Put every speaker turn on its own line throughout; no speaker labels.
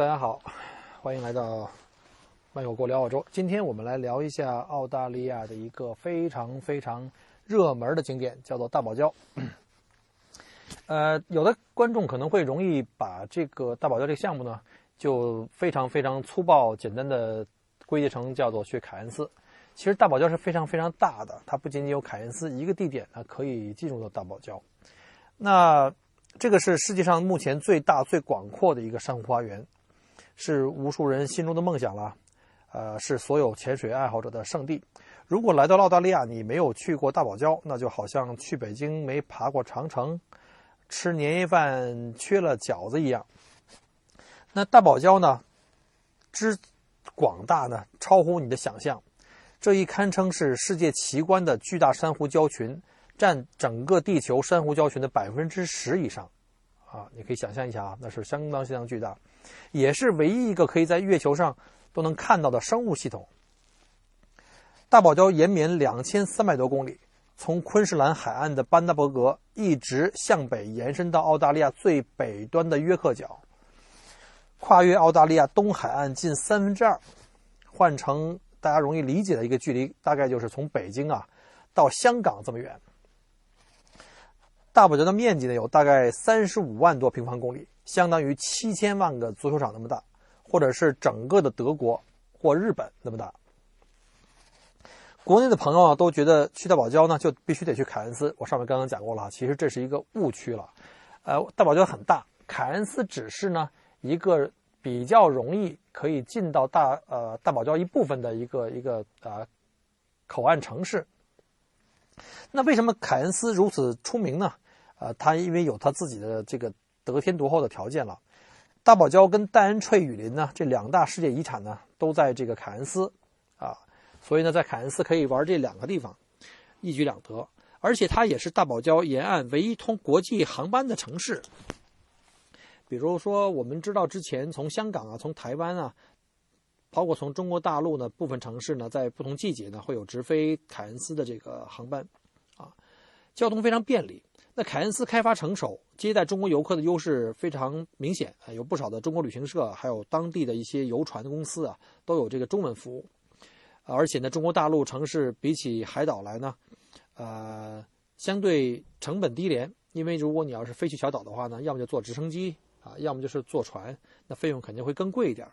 大家好，欢迎来到漫游过聊澳洲。今天我们来聊一下澳大利亚的一个非常非常热门的景点，叫做大堡礁。呃，有的观众可能会容易把这个大堡礁这个项目呢，就非常非常粗暴、简单的归结成叫做去凯恩斯。其实大堡礁是非常非常大的，它不仅仅有凯恩斯一个地点呢可以进入到大堡礁。那这个是世界上目前最大、最广阔的一个珊瑚花园，是无数人心中的梦想了。呃，是所有潜水爱好者的圣地。如果来到澳大利亚，你没有去过大堡礁，那就好像去北京没爬过长城，吃年夜饭缺了饺子一样。那大堡礁呢，之广大呢，超乎你的想象。这一堪称是世界奇观的巨大珊瑚礁群。占整个地球珊瑚礁群的百分之十以上，啊，你可以想象一下啊，那是相当相当巨大，也是唯一一个可以在月球上都能看到的生物系统。大堡礁延绵两千三百多公里，从昆士兰海岸的班达伯格一直向北延伸到澳大利亚最北端的约克角，跨越澳大利亚东海岸近三分之二，换成大家容易理解的一个距离，大概就是从北京啊到香港这么远。大堡礁的面积呢，有大概三十五万多平方公里，相当于七千万个足球场那么大，或者是整个的德国或日本那么大。国内的朋友啊，都觉得去大堡礁呢，就必须得去凯恩斯。我上面刚刚讲过了，其实这是一个误区了。呃，大堡礁很大，凯恩斯只是呢一个比较容易可以进到大呃大堡礁一部分的一个一个啊口岸城市。那为什么凯恩斯如此出名呢？呃，他因为有他自己的这个得天独厚的条件了。大堡礁跟戴恩翠雨林呢，这两大世界遗产呢，都在这个凯恩斯啊，所以呢，在凯恩斯可以玩这两个地方，一举两得。而且它也是大堡礁沿岸唯一通国际航班的城市。比如说，我们知道之前从香港啊，从台湾啊，包括从中国大陆呢部分城市呢，在不同季节呢会有直飞凯恩斯的这个航班，啊，交通非常便利。那凯恩斯开发成熟，接待中国游客的优势非常明显啊，有不少的中国旅行社，还有当地的一些游船公司啊，都有这个中文服务。而且呢，中国大陆城市比起海岛来呢，呃，相对成本低廉，因为如果你要是飞去小岛的话呢，要么就坐直升机啊，要么就是坐船，那费用肯定会更贵一点。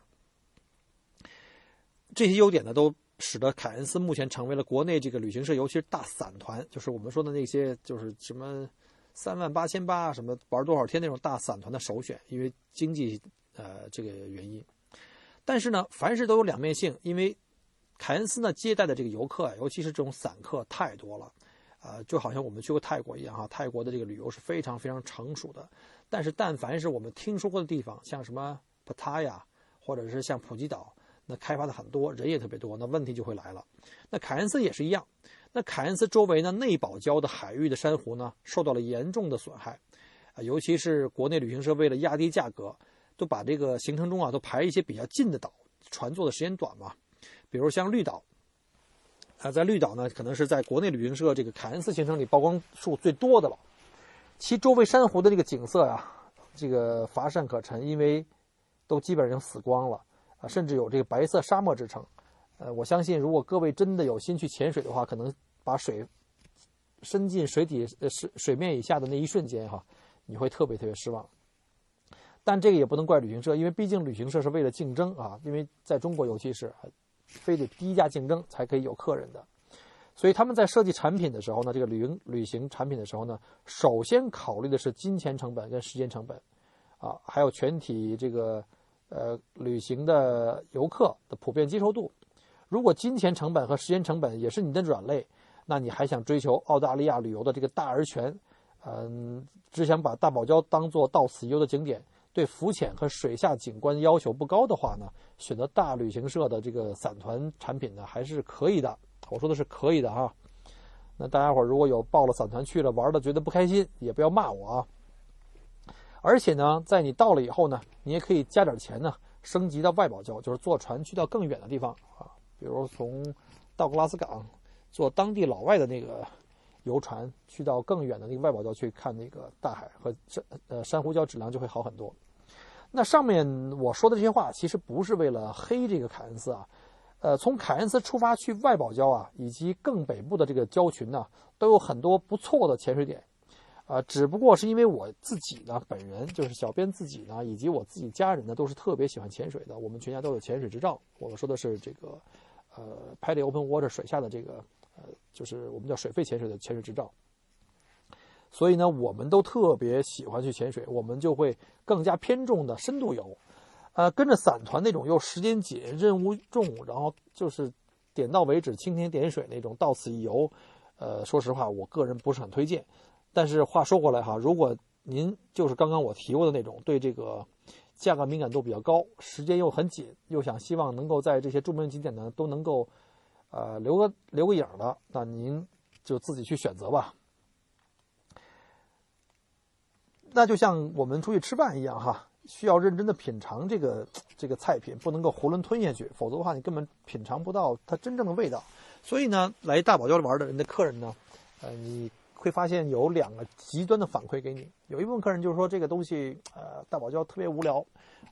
这些优点呢，都。使得凯恩斯目前成为了国内这个旅行社，尤其是大散团，就是我们说的那些，就是什么三万八千八，什么玩多少天那种大散团的首选，因为经济呃这个原因。但是呢，凡事都有两面性，因为凯恩斯呢接待的这个游客啊，尤其是这种散客太多了，啊，就好像我们去过泰国一样哈，泰国的这个旅游是非常非常成熟的。但是但凡是我们听说过的地方，像什么普塔亚，或者是像普吉岛。那开发的很多人也特别多，那问题就会来了。那凯恩斯也是一样。那凯恩斯周围呢，内堡礁的海域的珊瑚呢，受到了严重的损害，啊，尤其是国内旅行社为了压低价格，都把这个行程中啊，都排一些比较近的岛，船坐的时间短嘛。比如像绿岛，啊，在绿岛呢，可能是在国内旅行社这个凯恩斯行程里曝光数最多的了。其周围珊瑚的这个景色呀，这个乏善可陈，因为都基本上死光了。啊，甚至有这个白色沙漠之称，呃，我相信如果各位真的有心去潜水的话，可能把水伸进水底呃水水面以下的那一瞬间哈，你会特别特别失望。但这个也不能怪旅行社，因为毕竟旅行社是为了竞争啊，因为在中国尤其是非得低价竞争才可以有客人的，所以他们在设计产品的时候呢，这个旅行旅行产品的时候呢，首先考虑的是金钱成本跟时间成本，啊，还有全体这个。呃，旅行的游客的普遍接受度，如果金钱成本和时间成本也是你的软肋，那你还想追求澳大利亚旅游的这个大而全，嗯，只想把大堡礁当做到此一游的景点，对浮潜和水下景观要求不高的话呢，选择大旅行社的这个散团产品呢，还是可以的。我说的是可以的哈。那大家伙如果有报了散团去了玩的觉得不开心，也不要骂我啊。而且呢，在你到了以后呢，你也可以加点钱呢，升级到外堡礁，就是坐船去到更远的地方啊，比如从道格拉斯港坐当地老外的那个游船去到更远的那个外堡礁去看那个大海和珊呃珊瑚礁质量就会好很多。那上面我说的这些话其实不是为了黑这个凯恩斯啊，呃，从凯恩斯出发去外堡礁啊，以及更北部的这个礁群呢，都有很多不错的潜水点。啊，只不过是因为我自己呢，本人就是小编自己呢，以及我自己家人呢，都是特别喜欢潜水的。我们全家都有潜水执照。我们说的是这个，呃 p a d y Open Water 水下的这个，呃，就是我们叫水肺潜水的潜水执照。所以呢，我们都特别喜欢去潜水，我们就会更加偏重的深度游。呃，跟着散团那种又时间紧、任务重，然后就是点到为止、蜻蜓点水那种到此一游，呃，说实话，我个人不是很推荐。但是话说过来哈，如果您就是刚刚我提过的那种，对这个价格敏感度比较高，时间又很紧，又想希望能够在这些著名景点呢都能够，呃留个留个影的，那您就自己去选择吧。那就像我们出去吃饭一样哈，需要认真的品尝这个这个菜品，不能够囫囵吞下去，否则的话你根本品尝不到它真正的味道。所以呢，来大堡礁玩的人的客人呢，呃你。会发现有两个极端的反馈给你，有一部分客人就是说这个东西，呃，大堡礁特别无聊，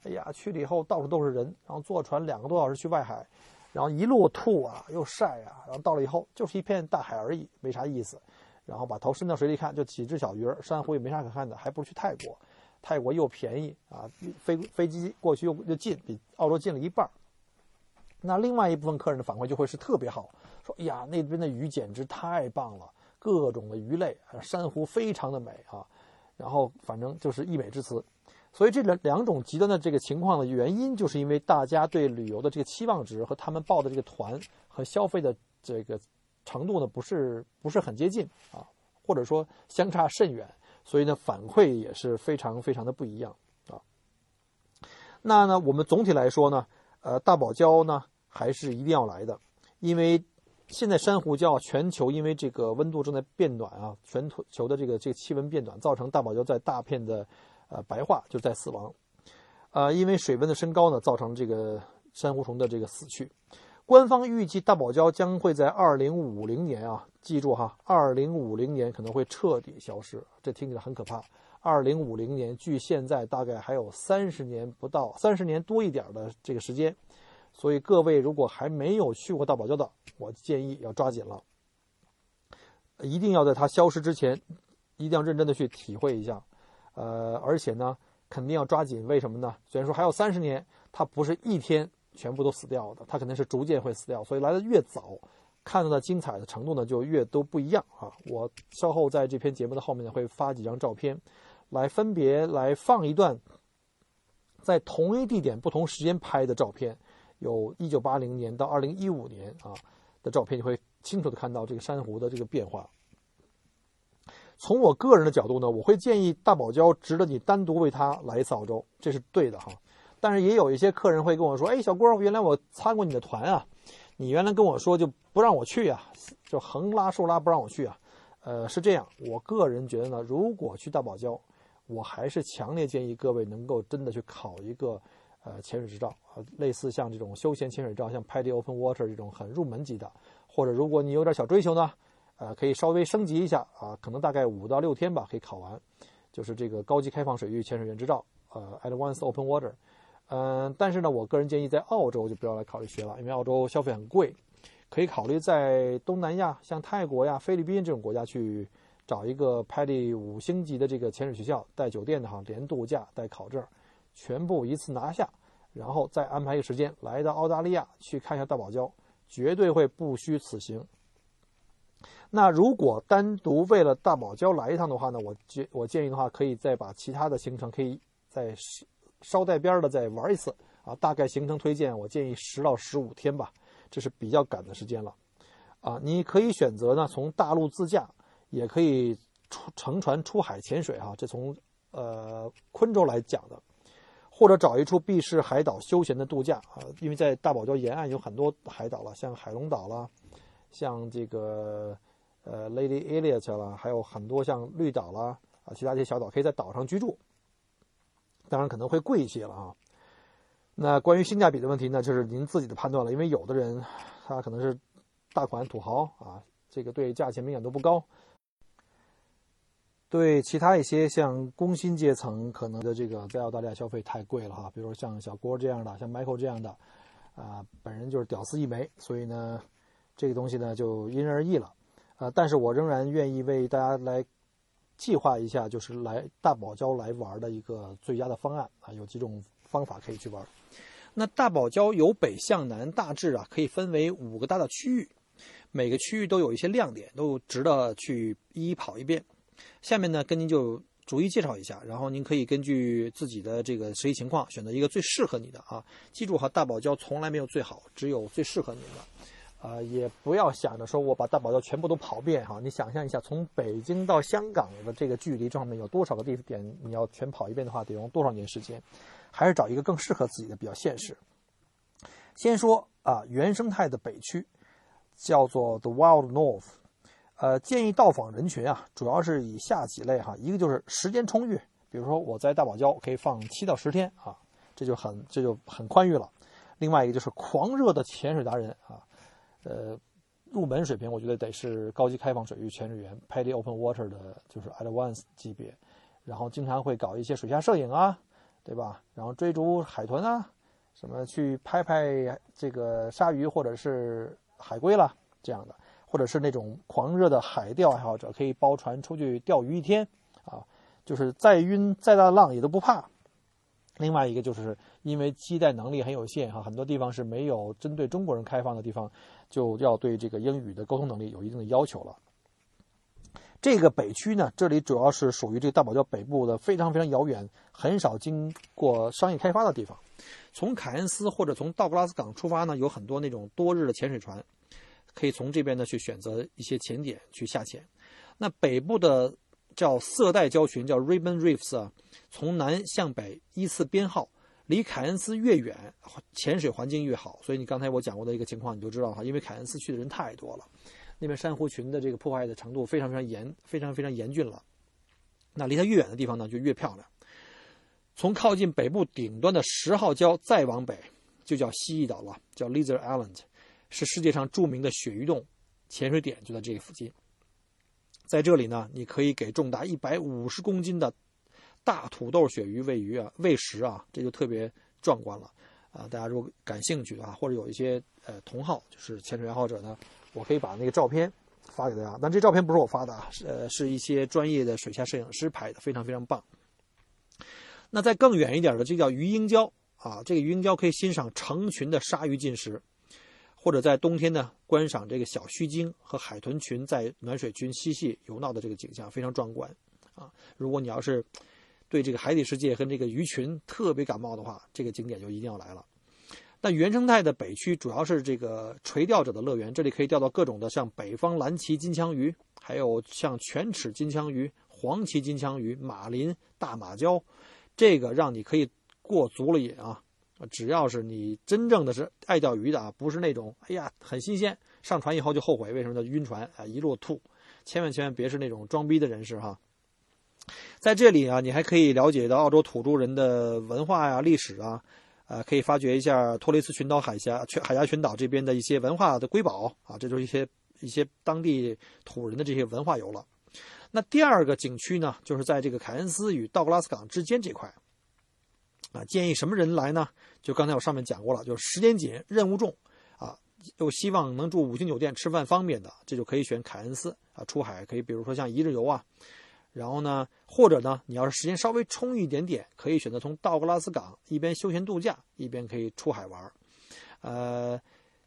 哎呀，去了以后到处都是人，然后坐船两个多小时去外海，然后一路吐啊，又晒啊，然后到了以后就是一片大海而已，没啥意思，然后把头伸到水里看，就几只小鱼儿，珊瑚也没啥可看的，还不如去泰国，泰国又便宜啊，飞飞机过去又又近，比澳洲近了一半。那另外一部分客人的反馈就会是特别好，说，哎呀，那边的鱼简直太棒了。各种的鱼类，珊瑚非常的美啊，然后反正就是溢美之词。所以这两两种极端的这个情况的原因，就是因为大家对旅游的这个期望值和他们报的这个团和消费的这个程度呢，不是不是很接近啊，或者说相差甚远，所以呢反馈也是非常非常的不一样啊。那呢，我们总体来说呢，呃，大堡礁呢还是一定要来的，因为。现在珊瑚礁全球因为这个温度正在变暖啊，全球的这个这个气温变暖，造成大堡礁在大片的呃白化，就在死亡。呃，因为水温的升高呢，造成这个珊瑚虫的这个死去。官方预计大堡礁将会在二零五零年啊，记住哈，二零五零年可能会彻底消失，这听起来很可怕。二零五零年距现在大概还有三十年不到，三十年多一点的这个时间。所以各位如果还没有去过大堡礁的，我建议要抓紧了，一定要在它消失之前，一定要认真的去体会一下，呃，而且呢，肯定要抓紧。为什么呢？虽然说还有三十年，它不是一天全部都死掉的，它肯定是逐渐会死掉。所以来的越早，看到的精彩的程度呢就越都不一样啊。我稍后在这篇节目的后面呢会发几张照片，来分别来放一段，在同一地点不同时间拍的照片。有一九八零年到二零一五年啊的照片，你会清楚的看到这个珊瑚的这个变化。从我个人的角度呢，我会建议大堡礁值得你单独为它来一次澳洲，这是对的哈。但是也有一些客人会跟我说：“哎，小郭，原来我参过你的团啊，你原来跟我说就不让我去啊，就横拉竖拉不让我去啊。”呃，是这样，我个人觉得呢，如果去大堡礁，我还是强烈建议各位能够真的去考一个。呃，潜水执照呃，类似像这种休闲潜水照，像 PADI Open Water 这种很入门级的，或者如果你有点小追求呢，呃，可以稍微升级一下啊，可能大概五到六天吧，可以考完，就是这个高级开放水域潜水员执照，呃，Advanced Open Water，嗯，但是呢，我个人建议在澳洲就不要来考虑学了，因为澳洲消费很贵，可以考虑在东南亚，像泰国呀、菲律宾这种国家去找一个 PADI 五星级的这个潜水学校，带酒店的哈，连度假带考证。全部一次拿下，然后再安排一个时间来到澳大利亚去看一下大堡礁，绝对会不虚此行。那如果单独为了大堡礁来一趟的话呢，我建我建议的话，可以再把其他的行程可以再捎带边的再玩一次啊。大概行程推荐，我建议十到十五天吧。这是比较赶的时间了。啊，你可以选择呢从大陆自驾，也可以出乘船出海潜水哈，这从呃昆州来讲的，或者找一处避世海岛休闲的度假啊，因为在大堡礁沿岸有很多海岛了，像海龙岛啦，像这个呃 Lady Elliot 啦，还有很多像绿岛啦啊，其他这些小岛可以在岛上居住，当然可能会贵一些了啊。那关于性价比的问题呢，就是您自己的判断了，因为有的人他可能是。大款土豪啊，这个对价钱敏感度不高。对其他一些像工薪阶层，可能的这个在澳大利亚消费太贵了哈。比如像小郭这样的，像 Michael 这样的，啊，本人就是屌丝一枚，所以呢，这个东西呢就因人而异了。啊，但是我仍然愿意为大家来计划一下，就是来大堡礁来玩的一个最佳的方案啊，有几种方法可以去玩。那大堡礁由北向南大致啊可以分为五个大的区域。每个区域都有一些亮点，都值得去一一跑一遍。下面呢，跟您就逐一介绍一下，然后您可以根据自己的这个实际情况选择一个最适合你的啊。记住哈，大堡礁从来没有最好，只有最适合您的。啊，也不要想着说我把大堡礁全部都跑遍哈。你想象一下，从北京到香港的这个距离上面有多少个地点，你要全跑一遍的话，得用多少年时间？还是找一个更适合自己的比较现实。先说啊，原生态的北区。叫做 The Wild North，呃，建议到访人群啊，主要是以下几类哈，一个就是时间充裕，比如说我在大堡礁可以放七到十天啊，这就很这就很宽裕了。另外一个就是狂热的潜水达人啊，呃，入门水平我觉得得是高级开放水域潜水员 p a d y Open Water 的，就是 Advanced 级别，然后经常会搞一些水下摄影啊，对吧？然后追逐海豚啊，什么去拍拍这个鲨鱼或者是。海龟啦这样的，或者是那种狂热的海钓爱好者，可以包船出去钓鱼一天啊，就是再晕再大的浪也都不怕。另外一个就是因为接待能力很有限哈，很多地方是没有针对中国人开放的地方，就要对这个英语的沟通能力有一定的要求了。这个北区呢，这里主要是属于这个大堡礁北部的非常非常遥远、很少经过商业开发的地方。从凯恩斯或者从道格拉斯港出发呢，有很多那种多日的潜水船，可以从这边呢去选择一些潜点去下潜。那北部的叫色带礁群，叫 Ribbon Reefs 啊，从南向北依次编号，离凯恩斯越远，潜水环境越好。所以你刚才我讲过的一个情况，你就知道哈，因为凯恩斯去的人太多了。那边珊瑚群的这个破坏的程度非常非常严，非常非常严峻了。那离它越远的地方呢，就越漂亮。从靠近北部顶端的十号礁再往北，就叫蜥蜴岛了，叫 Lizard Island，是世界上著名的鳕鱼洞潜水点，就在这个附近。在这里呢，你可以给重达一百五十公斤的大土豆鳕鱼喂鱼啊，喂食啊，这就特别壮观了啊！大家如果感兴趣的话，或者有一些呃同好，就是潜水爱好者呢。我可以把那个照片发给大家，但这照片不是我发的啊，是呃是一些专业的水下摄影师拍的，非常非常棒。那在更远一点的，这叫鱼鹰礁啊，这个鱼鹰礁可以欣赏成群的鲨鱼进食，或者在冬天呢观赏这个小须鲸和海豚群在暖水群嬉戏游闹的这个景象，非常壮观啊。如果你要是对这个海底世界跟这个鱼群特别感冒的话，这个景点就一定要来了。那原生态的北区主要是这个垂钓者的乐园，这里可以钓到各种的像北方蓝鳍金枪鱼，还有像犬齿金枪鱼、黄鳍金枪鱼、马林、大马鲛，这个让你可以过足了瘾啊！只要是你真正的是爱钓鱼的啊，不是那种哎呀很新鲜，上船以后就后悔为什么叫晕船啊，一路吐，千万千万别是那种装逼的人士哈。在这里啊，你还可以了解到澳洲土著人的文化呀、历史啊。呃，可以发掘一下托雷斯群岛海峡、全海峡群岛这边的一些文化的瑰宝啊，这就是一些一些当地土人的这些文化游了。那第二个景区呢，就是在这个凯恩斯与道格拉斯港之间这块啊，建议什么人来呢？就刚才我上面讲过了，就是时间紧、任务重啊，又希望能住五星酒店、吃饭方便的，这就可以选凯恩斯啊。出海可以，比如说像一日游啊。然后呢，或者呢，你要是时间稍微充裕一点点，可以选择从道格拉斯港一边休闲度假，一边可以出海玩。呃，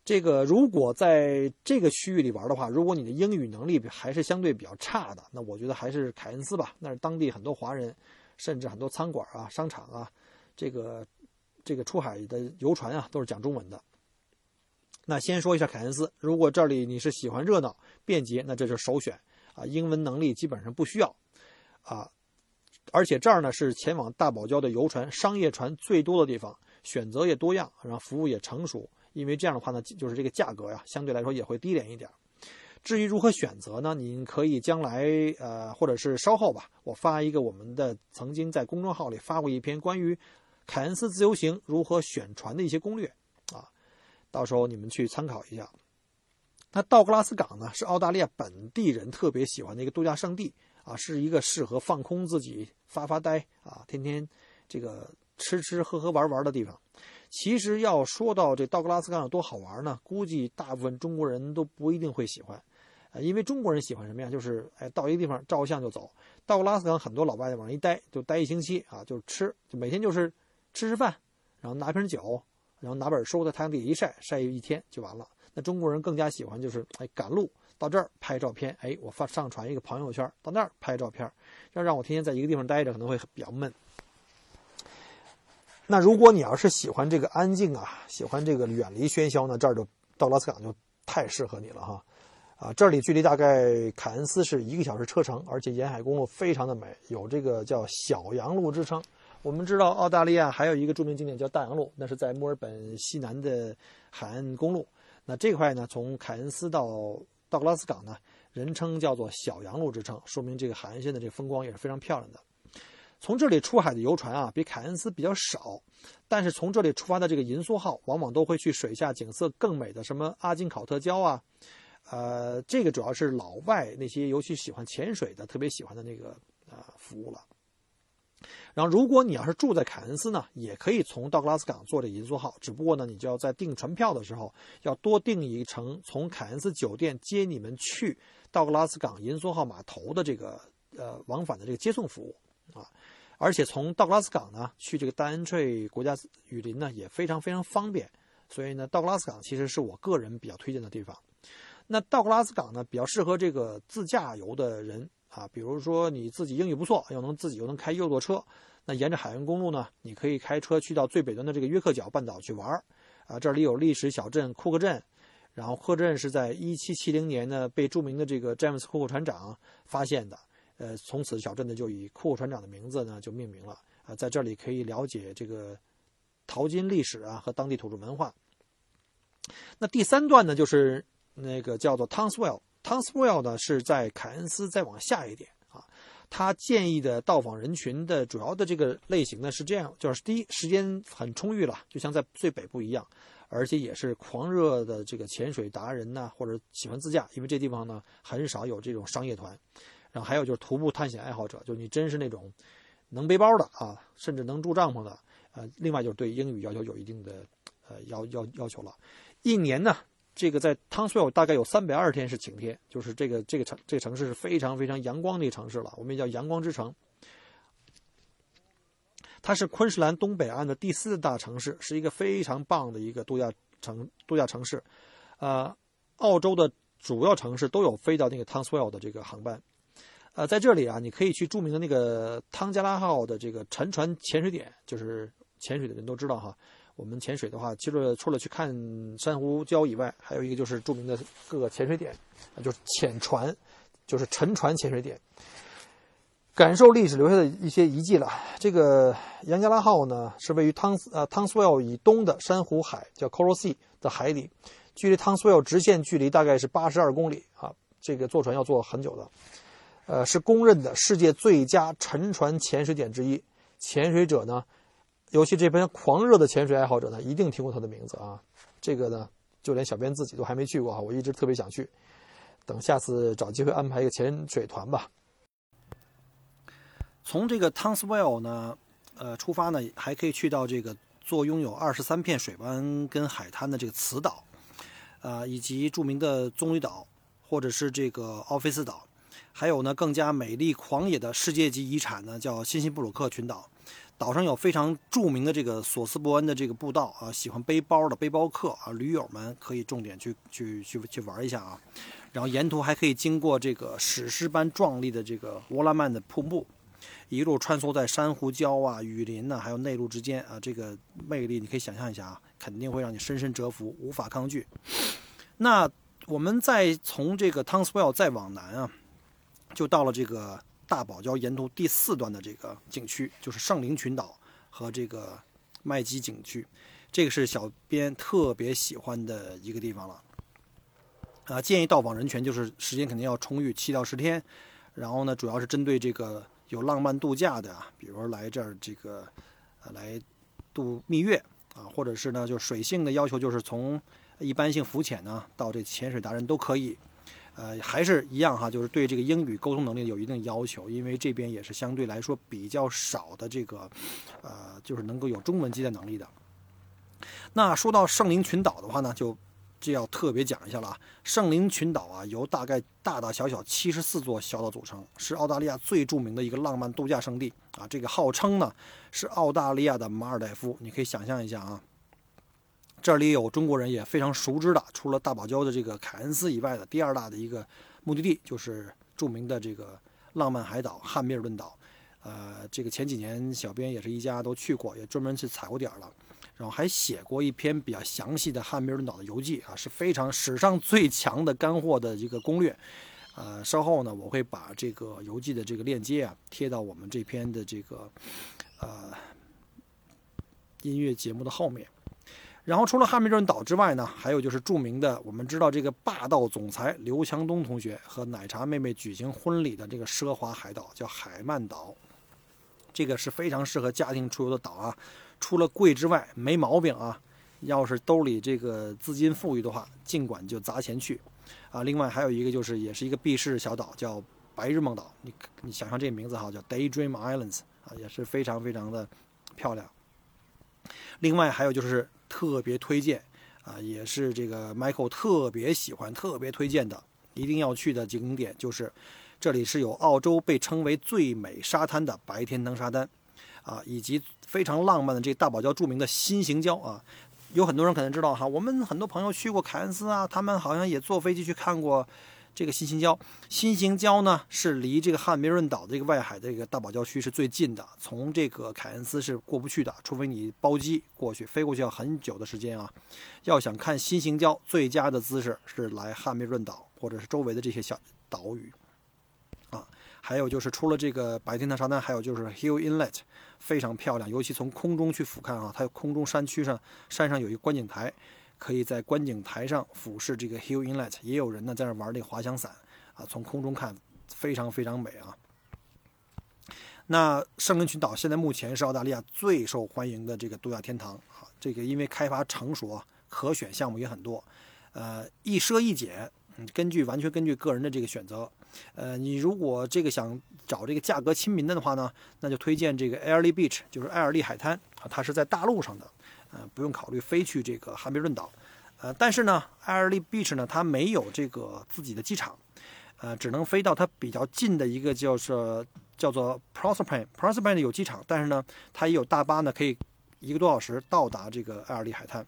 这个如果在这个区域里玩的话，如果你的英语能力还是相对比较差的，那我觉得还是凯恩斯吧，那是当地很多华人，甚至很多餐馆啊、商场啊，这个这个出海的游船啊，都是讲中文的。那先说一下凯恩斯，如果这里你是喜欢热闹、便捷，那这就是首选啊。英文能力基本上不需要啊，而且这儿呢是前往大堡礁的游船、商业船最多的地方，选择也多样，然后服务也成熟。因为这样的话呢，就是这个价格呀，相对来说也会低廉一点。至于如何选择呢？您可以将来呃，或者是稍后吧，我发一个我们的曾经在公众号里发过一篇关于凯恩斯自由行如何选船的一些攻略啊，到时候你们去参考一下。那道格拉斯港呢，是澳大利亚本地人特别喜欢的一个度假胜地啊，是一个适合放空自己、发发呆啊，天天这个吃吃喝喝玩玩的地方。其实要说到这道格拉斯港有多好玩呢？估计大部分中国人都不一定会喜欢，呃，因为中国人喜欢什么呀？就是哎，到一个地方照个相就走。道格拉斯港很多老外往那一待就待一星期啊，就吃，就每天就是吃吃饭，然后拿瓶酒，然后拿本书在太阳底下一晒，晒一天就完了。那中国人更加喜欢就是哎赶路到这儿拍照片，哎我发上传一个朋友圈，到那儿拍照片，要让我天天在一个地方待着可能会比较闷。那如果你要是喜欢这个安静啊，喜欢这个远离喧嚣呢，这儿就到拉斯港就太适合你了哈。啊，这里距离大概凯恩斯是一个小时车程，而且沿海公路非常的美，有这个叫小洋路之称。我们知道澳大利亚还有一个著名景点叫大洋路，那是在墨尔本西南的海岸公路。那这块呢，从凯恩斯到道格拉斯港呢，人称叫做小洋路之称，说明这个海岸线的这个风光也是非常漂亮的。从这里出海的游船啊，比凯恩斯比较少，但是从这里出发的这个银梭号，往往都会去水下景色更美的什么阿金考特礁啊，呃，这个主要是老外那些尤其喜欢潜水的特别喜欢的那个啊服务了。然后，如果你要是住在凯恩斯呢，也可以从道格拉斯港坐这银梭号，只不过呢，你就要在订船票的时候要多订一程从凯恩斯酒店接你们去道格拉斯港银梭号码头的这个呃往返的这个接送服务啊。而且从道格拉斯港呢去这个丹恩翠国家雨林呢也非常非常方便，所以呢道格拉斯港其实是我个人比较推荐的地方。那道格拉斯港呢比较适合这个自驾游的人啊，比如说你自己英语不错，又能自己又能开右舵车，那沿着海岸公路呢，你可以开车去到最北端的这个约克角半岛去玩啊，这里有历史小镇库克镇，然后库克镇是在1770年呢被著名的这个詹姆斯库克船长发现的。呃，从此小镇呢就以库克船长的名字呢就命名了啊，在这里可以了解这个淘金历史啊和当地土著文化。那第三段呢就是那个叫做 Taswell Townsville，Townsville 呢是在凯恩斯再往下一点啊。他建议的到访人群的主要的这个类型呢是这样，就是第一时间很充裕了，就像在最北部一样，而且也是狂热的这个潜水达人呐，或者喜欢自驾，因为这地方呢很少有这种商业团。然后还有就是徒步探险爱好者，就是你真是那种能背包的啊，甚至能住帐篷的。呃，另外就是对英语要求有一定的呃要要要求了。一年呢，这个在汤斯 l 大概有三百二十天是晴天，就是这个这个城这个城市是非常非常阳光的一个城市了，我们也叫阳光之城。它是昆士兰东北岸的第四大城市，是一个非常棒的一个度假城度假城市。呃，澳洲的主要城市都有飞到那个汤斯 l 的这个航班。呃，在这里啊，你可以去著名的那个汤加拉号的这个沉船潜水点，就是潜水的人都知道哈。我们潜水的话，其实除了去看珊瑚礁以外，还有一个就是著名的各个潜水点，就是潜船，就是沉船潜水点，感受历史留下的一些遗迹了。这个杨加拉号呢，是位于汤呃汤斯维尔以东的珊瑚海，叫 Coral Sea 的海里，距离汤斯维尔直线距离大概是八十二公里啊。这个坐船要坐很久的。呃，是公认的世界最佳沉船潜水点之一。潜水者呢，尤其这边狂热的潜水爱好者呢，一定听过它的名字啊。这个呢，就连小编自己都还没去过哈，我一直特别想去。等下次找机会安排一个潜水团吧。从这个 Townsville 呢，呃，出发呢，还可以去到这个坐拥有二十三片水湾跟海滩的这个磁岛，啊，以及著名的棕榈岛，或者是这个奥菲斯岛。还有呢，更加美丽狂野的世界级遗产呢，叫辛辛布鲁克群岛。岛上有非常著名的这个索斯伯恩的这个步道啊，喜欢背包的背包客啊，驴友们可以重点去去去去玩一下啊。然后沿途还可以经过这个史诗般壮丽的这个沃拉曼的瀑布。一路穿梭在珊瑚礁啊、雨林呐，还有内陆之间啊，这个魅力你可以想象一下啊，肯定会让你深深折服，无法抗拒。那我们再从这个汤斯维尔再往南啊，就到了这个大堡礁沿途第四段的这个景区，就是圣灵群岛和这个麦基景区，这个是小编特别喜欢的一个地方了。啊，建议到访人群就是时间肯定要充裕，七到十天。然后呢，主要是针对这个有浪漫度假的啊，比如说来这儿这个呃来度蜜月啊，或者是呢就水性的要求就是从一般性浮潜呢到这潜水达人都可以。呃，还是一样哈，就是对这个英语沟通能力有一定要求，因为这边也是相对来说比较少的这个呃，就是能够有中文接待能力的。那说到圣灵群岛的话呢，就。这要特别讲一下了！圣灵群岛啊，由大概大大小小七十四座小岛组成，是澳大利亚最著名的一个浪漫度假胜地啊。这个号称呢是澳大利亚的马尔代夫，你可以想象一下啊。这里有中国人也非常熟知的，除了大堡礁的这个凯恩斯以外的第二大的一个目的地，就是著名的这个浪漫海岛汉密尔顿岛。呃，这个前几年小编也是一家都去过，也专门去踩过点了。然后还写过一篇比较详细的汉密尔顿岛的游记啊，是非常史上最强的干货的一个攻略。呃，稍后呢，我会把这个游记的这个链接啊贴到我们这篇的这个呃音乐节目的后面。然后除了汉密尔顿岛之外呢，还有就是著名的我们知道这个霸道总裁刘强东同学和奶茶妹妹举行婚礼的这个奢华海岛叫海曼岛，这个是非常适合家庭出游的岛啊。除了贵之外，没毛病啊！要是兜里这个资金富裕的话，尽管就砸钱去，啊！另外还有一个就是，也是一个避世小岛，叫白日梦岛。你你想象这个名字哈，叫 Daydream Islands 啊，也是非常非常的漂亮。另外还有就是特别推荐啊，也是这个 Michael 特别喜欢、特别推荐的，一定要去的景点就是，这里是有澳洲被称为最美沙滩的白天灯沙滩。啊，以及非常浪漫的这大堡礁著名的新型礁啊，有很多人可能知道哈，我们很多朋友去过凯恩斯啊，他们好像也坐飞机去看过这个心形礁。心形礁呢是离这个汉密尔顿岛这个外海的这个大堡礁区是最近的，从这个凯恩斯是过不去的，除非你包机过去，飞过去要很久的时间啊。要想看心形礁，最佳的姿势是来汉密尔顿岛或者是周围的这些小岛屿啊。还有就是，除了这个白天的沙滩，还有就是 Hill Inlet，非常漂亮。尤其从空中去俯瞰啊，它有空中山区上山上有一个观景台，可以在观景台上俯视这个 Hill Inlet。也有人呢在那玩那个滑翔伞啊，从空中看非常非常美啊。那圣灵群岛现在目前是澳大利亚最受欢迎的这个度假天堂啊。这个因为开发成熟，可选项目也很多，呃，一奢一俭，根据完全根据个人的这个选择。呃，你如果这个想找这个价格亲民的的话呢，那就推荐这个 Airly Beach，就是艾尔利海滩啊，它是在大陆上的，呃，不用考虑飞去这个汉密尔顿岛，呃，但是呢艾尔利 Beach 呢，它没有这个自己的机场，呃，只能飞到它比较近的一个叫做叫做 Proserpine，Proserpine 有机场，但是呢，它也有大巴呢，可以一个多小时到达这个艾尔利海滩。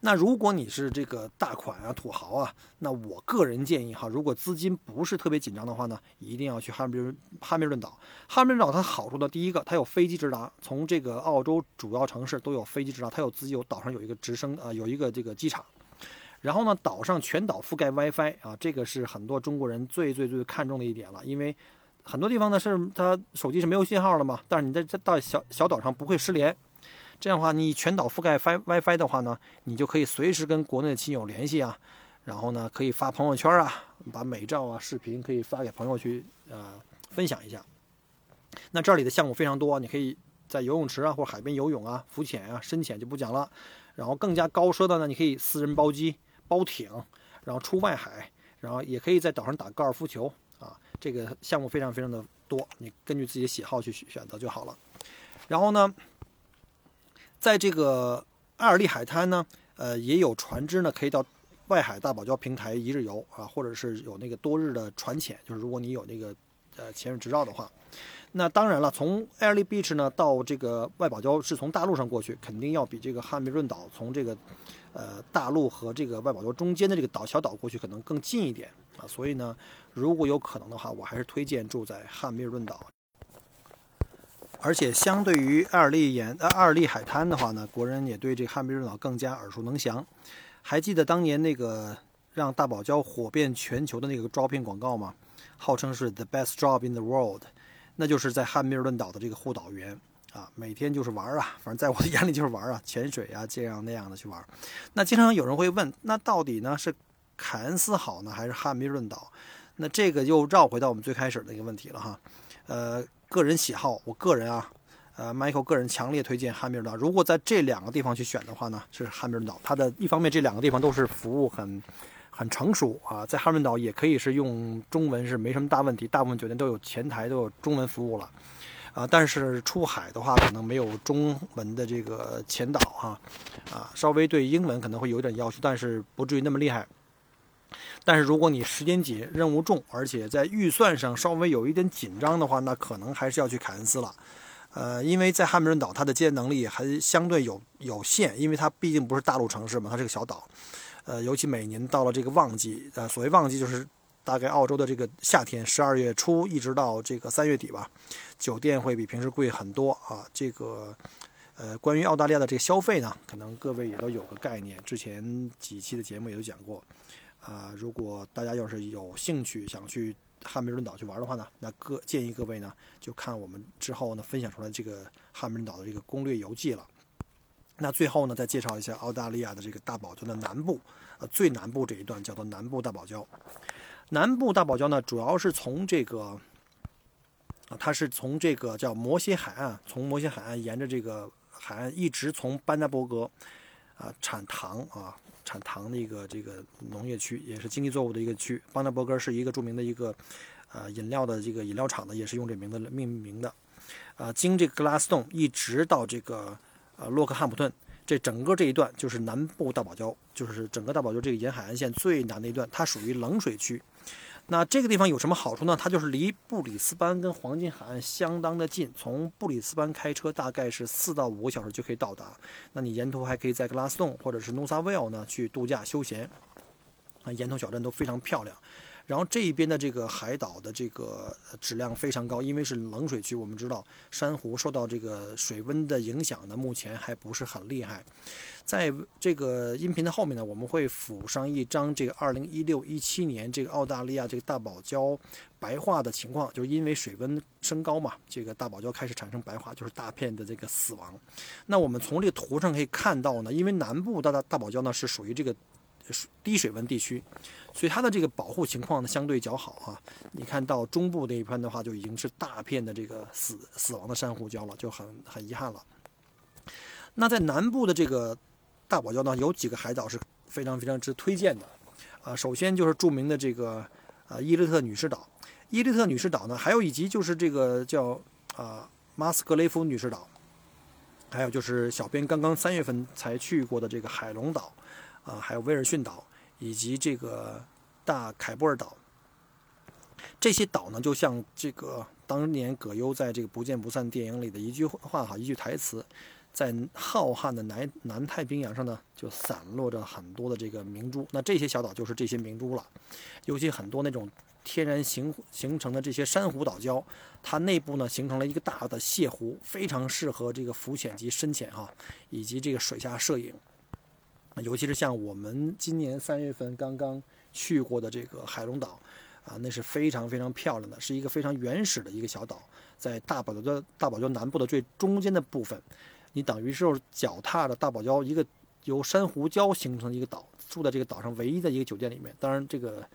那如果你是这个大款啊、土豪啊，那我个人建议哈，如果资金不是特别紧张的话呢，一定要去汉密尔汉密尔顿岛。汉密尔顿岛它好处呢，第一个它有飞机直达，从这个澳洲主要城市都有飞机直达，它有自己有岛上有一个直升啊，有一个这个机场。然后呢，岛上全岛覆盖 WiFi 啊，这个是很多中国人最最最看重的一点了，因为很多地方呢是它手机是没有信号的嘛，但是你在这到小小岛上不会失联。这样的话，你全岛覆盖 WiFi 的话呢，你就可以随时跟国内的亲友联系啊，然后呢，可以发朋友圈啊，把美照啊、视频可以发给朋友去呃分享一下。那这里的项目非常多，你可以在游泳池啊或海边游泳啊、浮潜啊、深潜就不讲了。然后更加高奢的呢，你可以私人包机、包艇，然后出外海，然后也可以在岛上打高尔夫球啊。这个项目非常非常的多，你根据自己的喜好去选择就好了。然后呢？在这个艾尔利海滩呢，呃，也有船只呢，可以到外海大堡礁平台一日游啊，或者是有那个多日的船潜，就是如果你有那个呃潜水执照的话。那当然了，从艾尔利 beach 呢到这个外堡礁是从大陆上过去，肯定要比这个汉密尔顿岛从这个呃大陆和这个外堡礁中间的这个岛小岛过去可能更近一点啊。所以呢，如果有可能的话，我还是推荐住在汉密尔顿岛。而且相对于艾尔利沿呃艾尔利海滩的话呢，国人也对这汉密尔顿岛更加耳熟能详。还记得当年那个让大堡礁火遍全球的那个招聘广告吗？号称是 the best job in the world，那就是在汉密尔顿岛的这个护岛员啊，每天就是玩啊，反正在我的眼里就是玩啊，潜水啊，这样那样的去玩。那经常有人会问，那到底呢是凯恩斯好呢，还是汉密尔顿岛？那这个又绕回到我们最开始的一个问题了哈。呃，个人喜好，我个人啊，呃，Michael 个人强烈推荐汉密尔顿岛。如果在这两个地方去选的话呢，是汉密尔顿岛。它的一方面，这两个地方都是服务很很成熟啊，在汉密尔顿岛也可以是用中文是没什么大问题，大部分酒店都有前台都有中文服务了。啊，但是出海的话，可能没有中文的这个前导哈，啊，稍微对英文可能会有点要求，但是不至于那么厉害。但是如果你时间紧、任务重，而且在预算上稍微有一点紧张的话，那可能还是要去凯恩斯了。呃，因为在汉密尔顿岛，它的接待能力还相对有有限，因为它毕竟不是大陆城市嘛，它是个小岛。呃，尤其每年到了这个旺季，呃，所谓旺季就是大概澳洲的这个夏天，十二月初一直到这个三月底吧。酒店会比平时贵很多啊！这个，呃，关于澳大利亚的这个消费呢，可能各位也都有个概念。之前几期的节目也都讲过，啊，如果大家要是有兴趣想去汉密尔顿岛去玩的话呢，那各建议各位呢就看我们之后呢分享出来这个汉密尔顿岛的这个攻略游记了。那最后呢，再介绍一下澳大利亚的这个大堡礁的南部，呃，最南部这一段叫做南部大堡礁。南部大堡礁呢，主要是从这个啊。它是从这个叫摩西海岸，从摩西海岸沿着这个海岸一直从班加伯格，啊，产糖啊，产糖的一个这个农业区，也是经济作物的一个区。邦纳伯格是一个著名的一个，呃，饮料的这个饮料厂呢，也是用这名字命名的。啊，经这个格拉斯洞一直到这个呃洛克汉普顿，这整个这一段就是南部大堡礁，就是整个大堡礁这个沿海岸线最南的一段，它属于冷水区。那这个地方有什么好处呢？它就是离布里斯班跟黄金海岸相当的近，从布里斯班开车大概是四到五个小时就可以到达。那你沿途还可以在格拉斯顿或者是努萨维尔呢去度假休闲，啊，沿途小镇都非常漂亮。然后这一边的这个海岛的这个质量非常高，因为是冷水区，我们知道珊瑚受到这个水温的影响呢，目前还不是很厉害。在这个音频的后面呢，我们会附上一张这个二零一六一七年这个澳大利亚这个大堡礁白化的情况，就是因为水温升高嘛，这个大堡礁开始产生白化，就是大片的这个死亡。那我们从这个图上可以看到呢，因为南部大大大堡礁呢是属于这个低水温地区，所以它的这个保护情况呢相对较好啊。你看到中部这一片的话，就已经是大片的这个死死亡的珊瑚礁了，就很很遗憾了。那在南部的这个。大堡礁呢有几个海岛是非常非常之推荐的，啊，首先就是著名的这个呃伊利特女士岛，伊利特女士岛呢，还有以及就是这个叫啊马斯格雷夫女士岛，还有就是小编刚刚三月份才去过的这个海龙岛，啊，还有威尔逊岛以及这个大凯布尔岛，这些岛呢就像这个当年葛优在这个不见不散电影里的一句话哈，一句台词。在浩瀚的南南太平洋上呢，就散落着很多的这个明珠。那这些小岛就是这些明珠了，尤其很多那种天然形形成的这些珊瑚岛礁，它内部呢形成了一个大的泻湖，非常适合这个浮潜及深潜哈，以及这个水下摄影。尤其是像我们今年三月份刚刚去过的这个海龙岛，啊，那是非常非常漂亮的，是一个非常原始的一个小岛，在大堡礁的大堡礁南部的最中间的部分。你等于是脚踏着大堡礁一个由珊瑚礁形成的一个岛，住在这个岛上唯一的一个酒店里面。当然，这个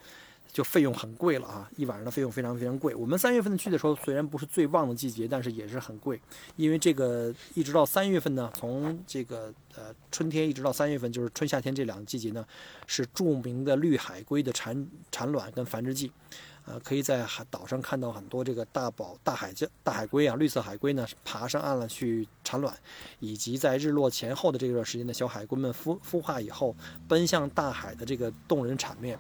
就费用很贵了啊，一晚上的费用非常非常贵。我们三月份去的时候，虽然不是最旺的季节，但是也是很贵，因为这个一直到三月份呢，从这个呃春天一直到三月份，就是春夏天这两个季节呢，是著名的绿海龟的产产卵跟繁殖季。呃，可以在海岛上看到很多这个大宝大海鲸、大海龟啊，绿色海龟呢，爬上岸了去产卵，以及在日落前后的这段时间的小海龟们孵孵化以后，奔向大海的这个动人场面。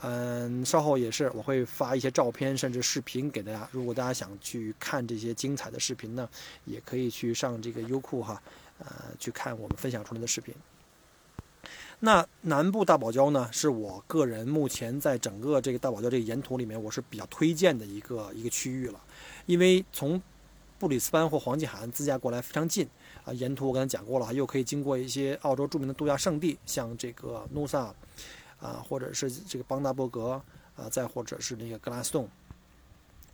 嗯，稍后也是我会发一些照片甚至视频给大家，如果大家想去看这些精彩的视频呢，也可以去上这个优酷哈，呃，去看我们分享出来的视频。那南部大堡礁呢，是我个人目前在整个这个大堡礁这个沿途里面，我是比较推荐的一个一个区域了，因为从布里斯班或黄金海岸自驾过来非常近啊。沿途我刚才讲过了，又可以经过一些澳洲著名的度假胜地，像这个努萨啊，或者是这个邦达伯格啊，再或者是那个格拉斯顿。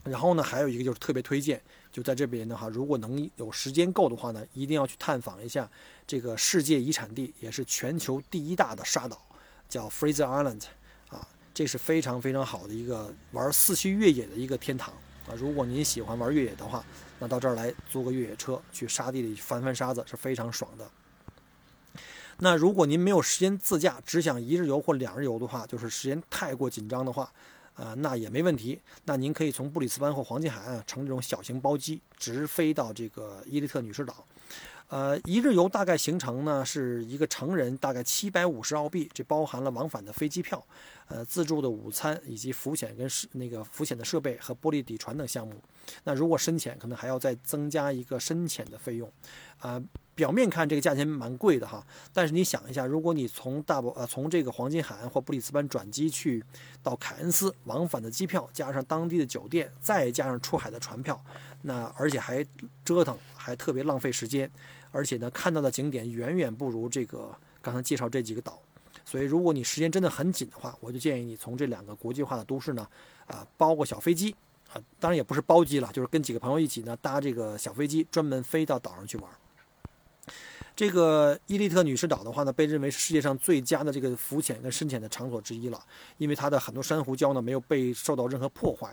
然后呢，还有一个就是特别推荐，就在这边的话，如果能有时间够的话呢，一定要去探访一下这个世界遗产地，也是全球第一大的沙岛，叫 Fraser Island，啊，这是非常非常好的一个玩四驱越野的一个天堂啊。如果您喜欢玩越野的话，那到这儿来租个越野车去沙地里翻翻沙子是非常爽的。那如果您没有时间自驾，只想一日游或两日游的话，就是时间太过紧张的话。啊，那也没问题。那您可以从布里斯班或黄金海岸乘这种小型包机直飞到这个伊利特女士岛。呃，一日游大概行程呢是一个成人大概七百五十澳币，这包含了往返的飞机票、呃自助的午餐以及浮潜跟那个浮潜的设备和玻璃底船等项目。那如果深潜，可能还要再增加一个深潜的费用。啊。表面看这个价钱蛮贵的哈，但是你想一下，如果你从大堡呃从这个黄金海岸或布里斯班转机去到凯恩斯，往返的机票加上当地的酒店，再加上出海的船票，那而且还折腾，还特别浪费时间，而且呢看到的景点远远不如这个刚才介绍这几个岛，所以如果你时间真的很紧的话，我就建议你从这两个国际化的都市呢，啊包个小飞机啊，当然也不是包机了，就是跟几个朋友一起呢搭这个小飞机，专门飞到岛上去玩。这个伊利特女士岛的话呢，被认为是世界上最佳的这个浮潜跟深潜的场所之一了，因为它的很多珊瑚礁呢没有被受到任何破坏，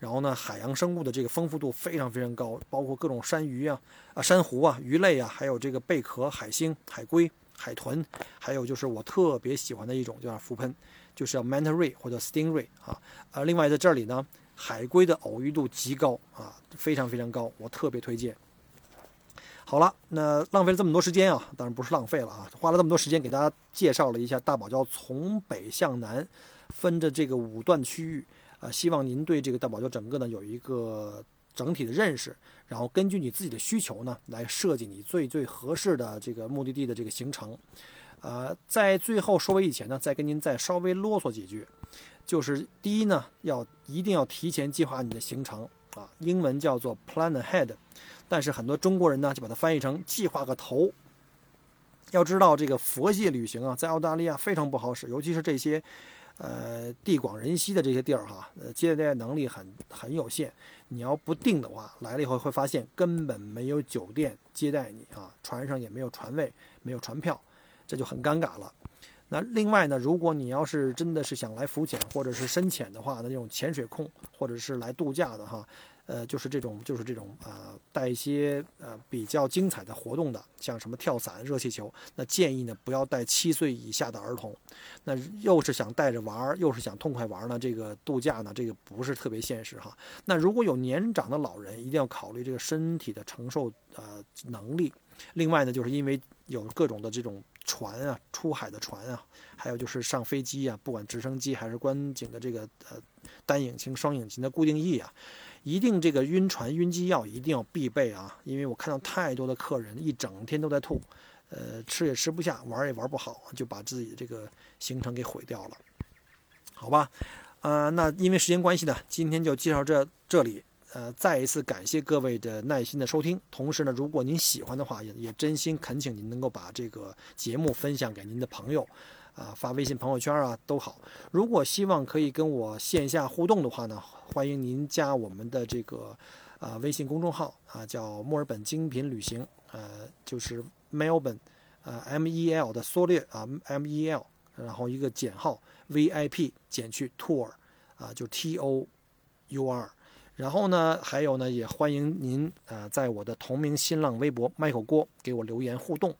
然后呢海洋生物的这个丰富度非常非常高，包括各种山鱼啊、啊珊瑚啊、鱼类啊，还有这个贝壳、海星、海龟、海豚，还有就是我特别喜欢的一种叫浮喷，就是叫 manta ray 或者 stingray 啊，呃，另外在这里呢，海龟的偶遇度极高啊，非常非常高，我特别推荐。好了，那浪费了这么多时间啊，当然不是浪费了啊，花了这么多时间给大家介绍了一下大堡礁从北向南分着这个五段区域啊，希望您对这个大堡礁整个呢有一个整体的认识，然后根据你自己的需求呢来设计你最最合适的这个目的地的这个行程。呃，在最后收尾以前呢，再跟您再稍微啰嗦几句，就是第一呢，要一定要提前计划你的行程啊，英文叫做 plan ahead。但是很多中国人呢，就把它翻译成计划个头。要知道，这个佛系旅行啊，在澳大利亚非常不好使，尤其是这些，呃，地广人稀的这些地儿哈，呃，接待能力很很有限。你要不定的话，来了以后会发现根本没有酒店接待你啊，船上也没有船位，没有船票，这就很尴尬了。那另外呢，如果你要是真的是想来浮潜或者是深潜的话，那种潜水控或者是来度假的哈。呃，就是这种，就是这种，呃，带一些呃比较精彩的活动的，像什么跳伞、热气球，那建议呢不要带七岁以下的儿童。那又是想带着玩儿，又是想痛快玩儿呢，这个度假呢，这个不是特别现实哈。那如果有年长的老人，一定要考虑这个身体的承受呃能力。另外呢，就是因为有各种的这种船啊，出海的船啊，还有就是上飞机啊，不管直升机还是观景的这个呃单引擎、双引擎的固定翼啊。一定这个晕船晕机药一定要必备啊！因为我看到太多的客人一整天都在吐，呃，吃也吃不下，玩也玩不好，就把自己这个行程给毁掉了。好吧，呃，那因为时间关系呢，今天就介绍这这里。呃，再一次感谢各位的耐心的收听。同时呢，如果您喜欢的话，也也真心恳请您能够把这个节目分享给您的朋友。啊，发微信朋友圈啊都好。如果希望可以跟我线下互动的话呢，欢迎您加我们的这个啊微信公众号啊，叫墨尔本精品旅行，呃，就是 Melbourne，呃 M E L 的缩略啊 M E L，然后一个减号 V I P 减去 Tour，啊就 T O U R。然后呢，还有呢，也欢迎您呃在我的同名新浪微博麦口锅给我留言互动。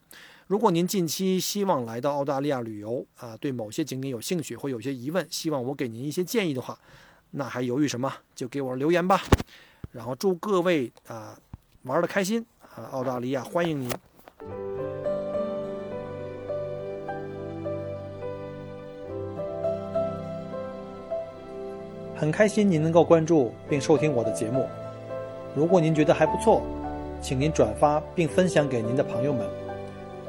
如果您近期希望来到澳大利亚旅游啊，对某些景点有兴趣或有些疑问，希望我给您一些建议的话，那还犹豫什么？就给我留言吧。然后祝各位啊玩的开心啊！澳大利亚欢迎您。
很开心您能够关注并收听我的节目。如果您觉得还不错，请您转发并分享给您的朋友们，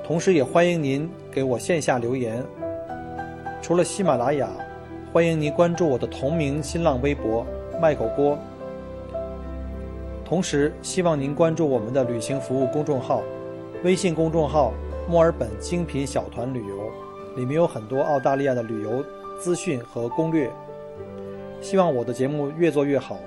同时也欢迎您给我线下留言。除了喜马拉雅，欢迎您关注我的同名新浪微博“麦狗锅”。
同时，希望您关注我们的旅行服务公众号，微信公众号“墨尔本精品小团旅游”，里面有很多澳大利亚的旅游资讯和攻略。希望我的节目越做越好。